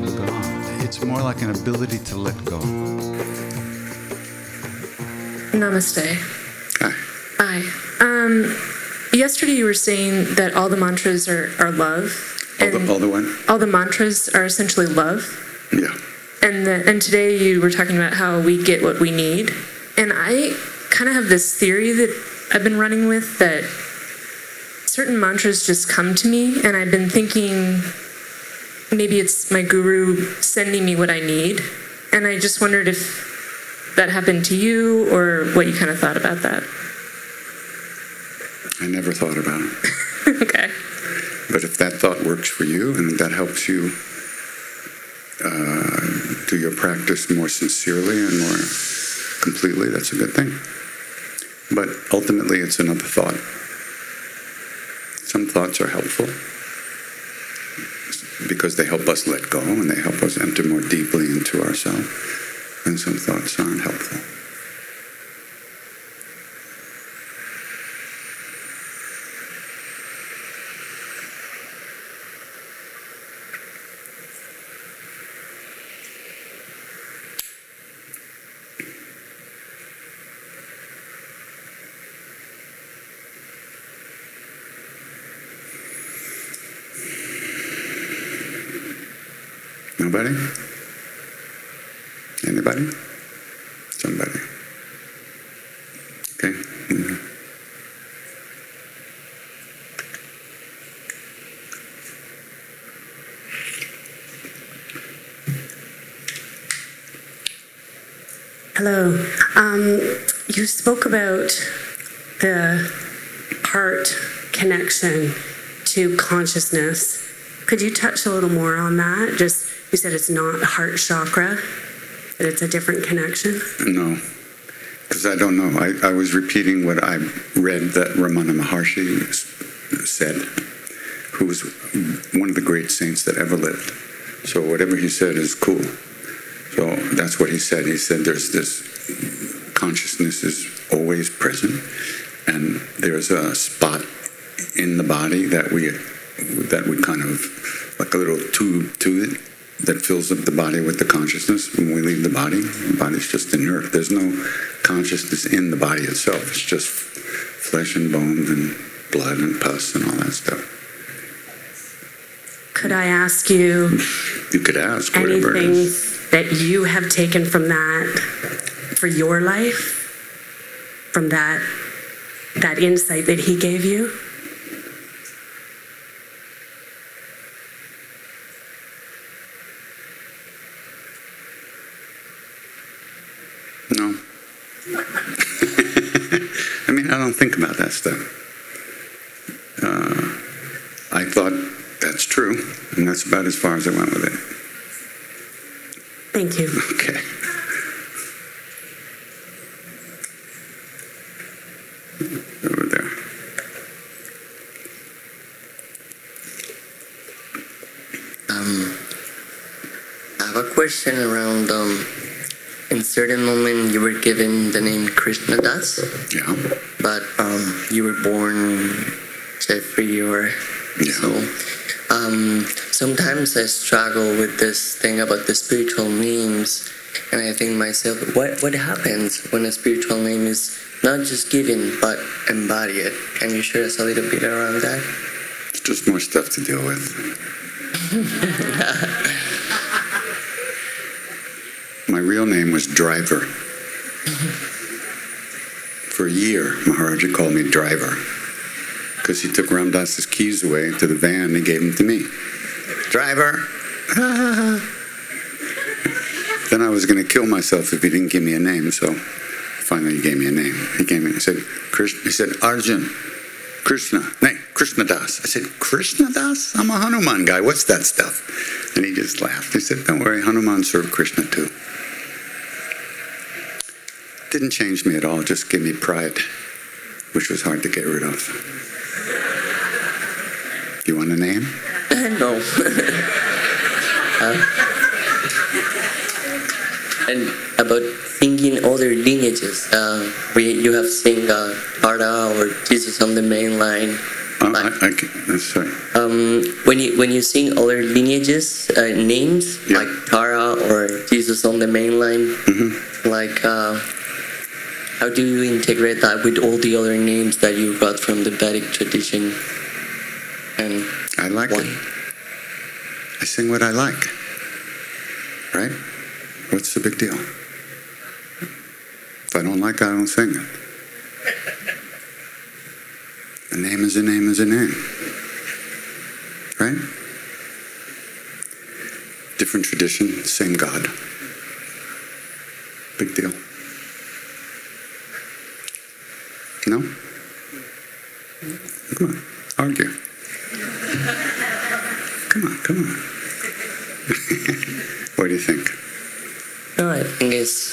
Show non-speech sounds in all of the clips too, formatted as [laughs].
gone. It's more like an ability to let go. Namaste. Hi. Hi. Um, yesterday you were saying that all the mantras are, are love. All the, all the one? all the mantras are essentially love. Yeah. And the, and today you were talking about how we get what we need. And I kind of have this theory that I've been running with that certain mantras just come to me and I've been thinking maybe it's my guru sending me what I need. And I just wondered if that happened to you or what you kind of thought about that. I never thought about it. [laughs] okay. But if that thought works for you and that helps you uh, do your practice more sincerely and more completely, that's a good thing. But ultimately, it's another thought. Some thoughts are helpful because they help us let go and they help us enter more deeply into ourselves. And some thoughts aren't helpful. Nobody? Anybody? Somebody? Okay. Mhm. Hello. Um, you spoke about the heart connection to consciousness. Could you touch a little more on that? Just you said it's not heart chakra, that it's a different connection. No, because I don't know. I, I was repeating what I read that Ramana Maharshi said, who was one of the great saints that ever lived. So whatever he said is cool. So that's what he said. He said there's this consciousness is always present, and there's a spot in the body that we that we kind of like a little tube to it that fills up the body with the consciousness when we leave the body. The body's just inert. There's no consciousness in the body itself. It's just flesh and bones and blood and pus and all that stuff. Could I ask you You could ask whatever it anything is. that you have taken from that for your life? From that that insight that he gave you? No. [laughs] I mean, I don't think about that stuff. Uh, I thought that's true, and that's about as far as I went with it. Thank you. Okay. Over there. Um, I have a question around. Um, in certain moment, you were given the name Krishna Das, Yeah. but um, you were born Jeffrey or Yeah. so. Um, sometimes I struggle with this thing about the spiritual names, and I think myself, what what happens when a spiritual name is not just given but embodied? Can you share us a little bit around that? It's just more stuff to deal with. [laughs] My real name was Driver. For a year, Maharaji called me driver because he took Ram Dass's keys away to the van and gave them to me. Driver! [laughs] then I was going to kill myself if he didn't give me a name, so finally he gave me a name. He gave me, he said, Krishna, he said, Arjun, Krishna, nay, Krishna Das. I said, Krishna Das? I'm a Hanuman guy. What's that stuff? And he just laughed. He said, Don't worry, Hanuman served Krishna too. Didn't change me at all, just gave me pride, which was hard to get rid of. You want a name? [laughs] no. [laughs] uh, and about singing other lineages, uh, we, you have sing uh, Tara or Jesus on the main line. Oh, I, I, can- sorry. Um, when you when you sing other lineages uh, names Yeah. like Tara or Jesus on the main line, Mhm. like uh, how do you integrate that with all the other names that you got from the Vedic tradition? And I like why? it. I sing what I like. Right? What's the big deal? If I don't like it, I don't sing it. A name is a name is a name. Right? Different tradition, same God. Big deal. No? Come on, argue. Come on, come on. [laughs] what do you think? No, I think it's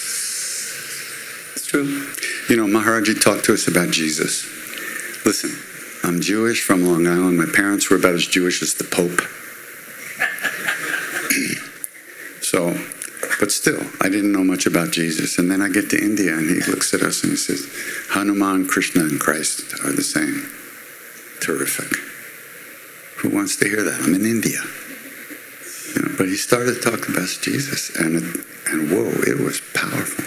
it's true. You know, Maharaji talked to us about Jesus. Listen, I'm Jewish from Long Island. My parents were about as Jewish as the Pope. [clears throat] so, but still, I didn't know much about Jesus. And then I get to India and he looks at us and he says, Hanuman, Krishna, and Christ are the same. Terrific. Who wants to hear that? I'm in India. You know, but he started talking about Jesus, and it, and whoa, it was powerful,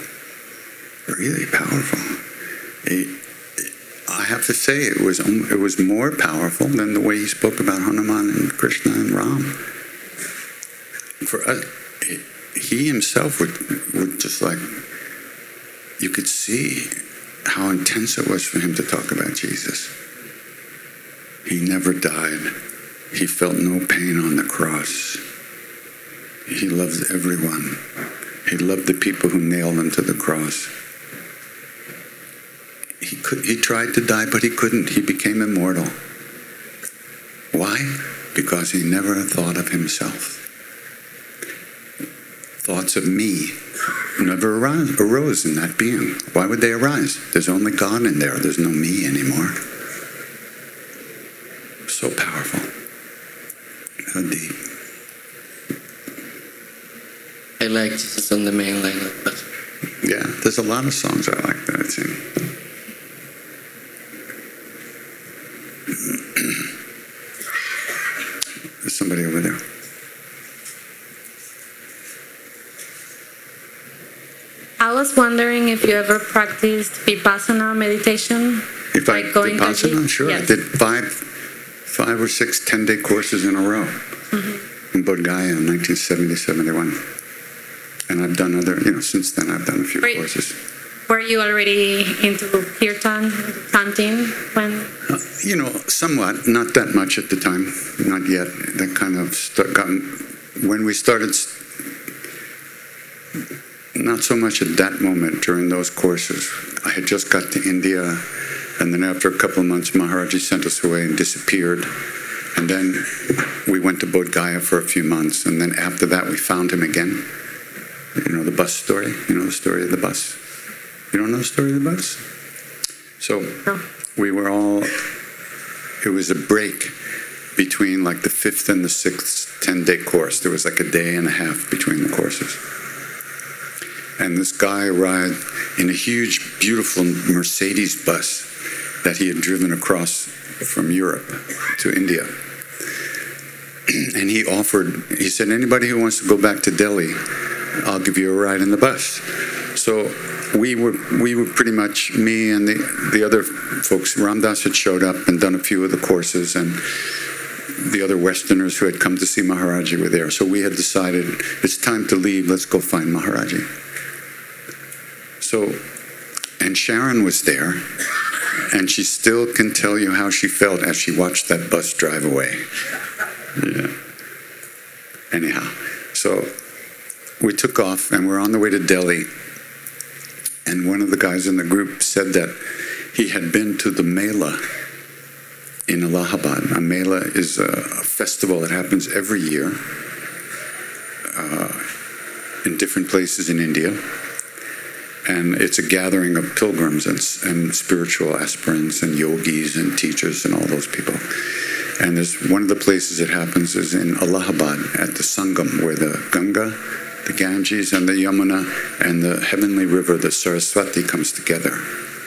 really powerful. It, I have to say, it was it was more powerful than the way he spoke about Hanuman and Krishna and Ram. For us, he himself would would just like you could see how intense it was for him to talk about Jesus. He never died. He felt no pain on the cross. He loved everyone. He loved the people who nailed him to the cross. He could he tried to die, but he couldn't. He became immortal. Why? Because he never thought of himself. Thoughts of me never arise, arose in that being. Why would they arise? There's only God in there. There's no me anymore. So powerful. So deep. I like Jesus on the main line, but Yeah, there's a lot of songs I like that I sing. [clears throat] There's somebody over there. Was wondering if you ever practiced vipassana meditation. If I Like going to Vipassana, sure. I did five, five or six 10 day courses in a row Mm-hmm. in Bodh Gaya in 1970, 71. And I've done other, you know, since then I've done a few Great. courses. Were you already into kirtan, chanting when? Uh, You know, somewhat, not that much at the time, not yet. That kind of st- got, when we started, s- not so much at that moment during those courses. I had just got to India, and then after a couple of months, Maharaji sent us away and disappeared. And then we went to Bodh Gaya for a few months, and then after that, we found him again. You know the bus story? You know the story of the bus? You don't know the story of the bus? So we were all it was a break between like the fifth and the sixth 10 day course. There was like a day and a half between the courses. And this guy arrived in a huge, beautiful Mercedes bus that he had driven across from Europe to India. [clears throat] And he offered, he said, anybody who wants to go back to Delhi, I'll give you a ride in the bus. So we were we were pretty much me and the the other folks. Ram Dass had showed up and done a few of the courses, and the other Westerners who had come to see Maharaji were there. So we had decided it's time to leave. Let's go find Maharaji. So And Sharon was there, and she still can tell you how she felt as she watched that bus drive away. Yeah. Anyhow, so we took off and we're on the way to Delhi. And one of the guys in the group said that he had been to the Mela in Allahabad. A Mela is a, a festival that happens every year uh, in different places in India. And it's a gathering of pilgrims and, and spiritual aspirants and yogis and teachers and all those people. And there's one of the places it happens is in Allahabad at the Sangam, where the Ganga, the Ganges, and the Yamuna, and the heavenly river, the Saraswati, comes together.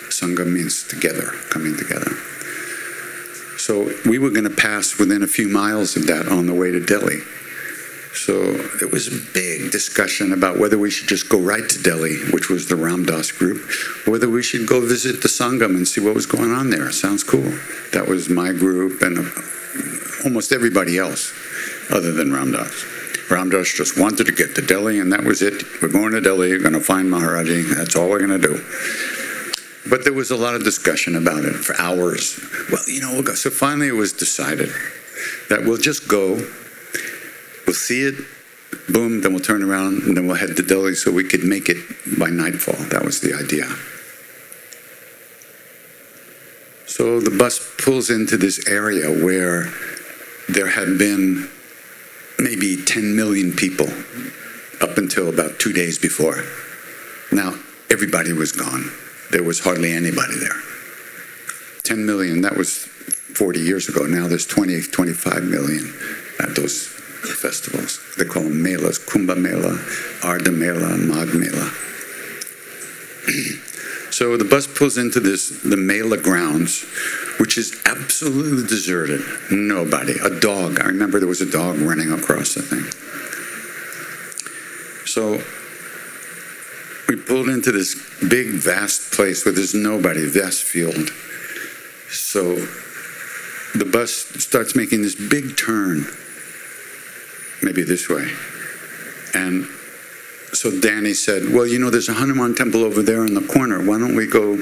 Sangam means together, coming together. So we were going to pass within a few miles of that on the way to Delhi. So it was a big discussion about whether we should just go right to Delhi, which was the Ram Dass group, whether we should go visit the Sangam and see what was going on there. Sounds cool. That was my group and uh, almost everybody else other than Ram Dass. Ramdas just wanted to get to Delhi, and that was it. We're going to Delhi, we're going to find Maharaji, that's all we're going to do. But there was a lot of discussion about it for hours. Well, you know. So finally it was decided that we'll just go, we'll see it, boom, then we'll turn around, and then we'll head to Delhi so we could make it by nightfall. That was the idea. So the bus pulls into this area where there had been maybe 10 million people up until about two days before. Now, everybody was gone. There was hardly anybody there. 10 million, that was 40 years ago. Now there's 20, 25 million at those festivals. They call them melas, Kumbh Mela, Ardha Mela, Magh Mela. [clears throat] so the bus pulls into this, the Mela grounds, which is absolutely deserted. Nobody. A dog. I remember there was a dog running across the thing. So we pulled into this big, vast place where there's nobody, vast field. So the bus starts making this big turn, maybe this way. And so Danny said, Well, you know, there's a Hanuman temple over there in the corner. Why don't we go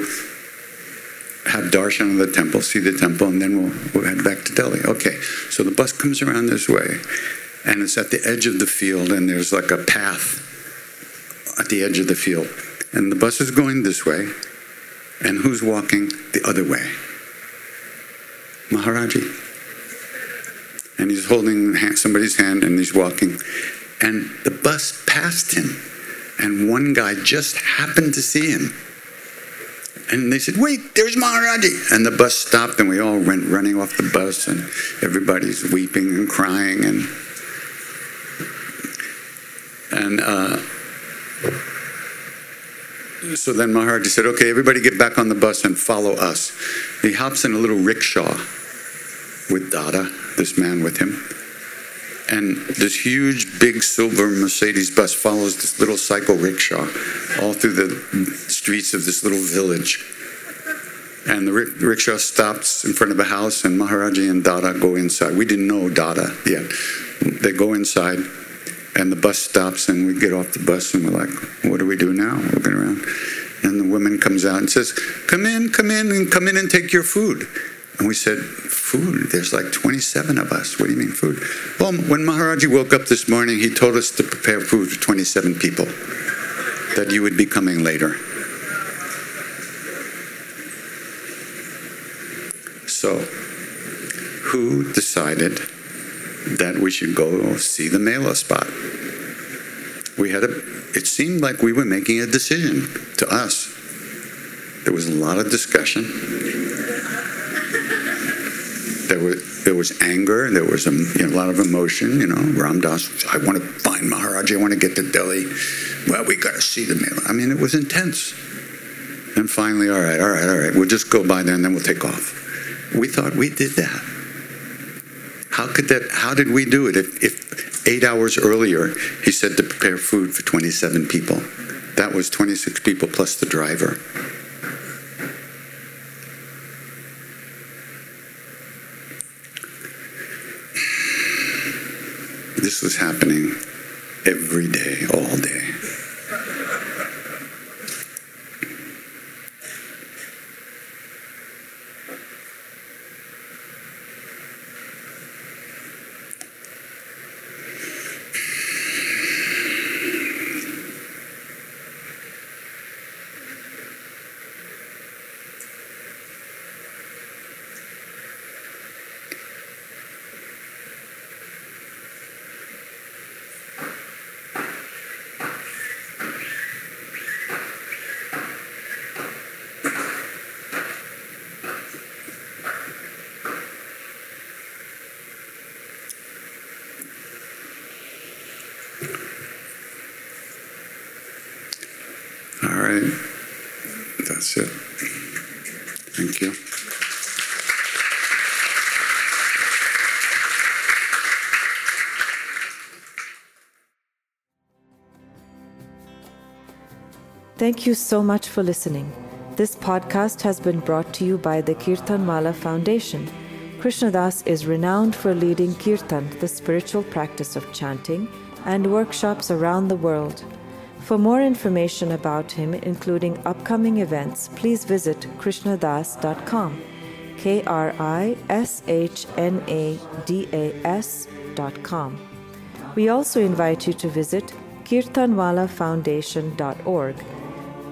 have darshan of the temple, see the temple, and then we'll, we'll head back to Delhi? Okay. So the bus comes around this way, and it's at the edge of the field, and there's like a path at the edge of the field. And the bus is going this way, and who's walking the other way? Maharaji. And he's holding somebody's hand and he's walking. And the bus passed him, and one guy just happened to see him. And they said, Wait, there's Maharaji. And the bus stopped, and we all went running off the bus, and everybody's weeping and crying. And, and uh, so then Maharaji said, Okay, everybody get back on the bus and follow us. He hops in a little rickshaw with Dada, this man with him. And this huge, big silver Mercedes bus follows this little cycle rickshaw all through the streets of this little village. And the rickshaw stops in front of a house, and Maharaji and Dada go inside. We didn't know Dada yet. They go inside, and the bus stops, and we get off the bus, and we're like, what do we do now? Looking around. And the woman comes out and says, Come in, come in, and come in and take your food. And we said, Food? There's like 27 of us. What do you mean, food? Well, when Maharaji woke up this morning, he told us to prepare food for 27 people, that you would be coming later. So, who decided that we should go see the Mela spot? We had a, it seemed like we were making a decision to us. There was a lot of discussion there was there was anger. There was a, you know, a lot of emotion. You know, Ram Ramdas. I want to find Maharaj. I want to get to Delhi. Well, we got to see the Mela. I mean, it was intense. And finally, all right, all right, all right. We'll just go by there and then we'll take off. We thought we did that. How could that? How did we do it? If, if eight hours earlier he said to prepare food for 27 people, that was 26 people plus the driver. This was happening every day, all day. All right. That's it. Thank you. Thank you so much for listening. This podcast has been brought to you by the Kirtan Wallah Foundation. Krishna Das is renowned for leading kirtan, the spiritual practice of chanting, and workshops around the world. For more information about him, including upcoming events, please visit krishnadas.com. K R I S H N A D A S.com. We also invite you to visit kirtanwallahfoundation.org.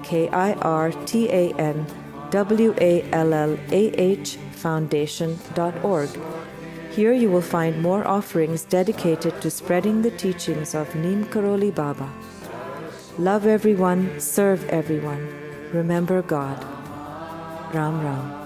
K I R T A N W A L L A H Foundation.org. Here you will find more offerings dedicated to spreading the teachings of Neem Karoli Baba. Love everyone, serve everyone, remember God. Ram Ram.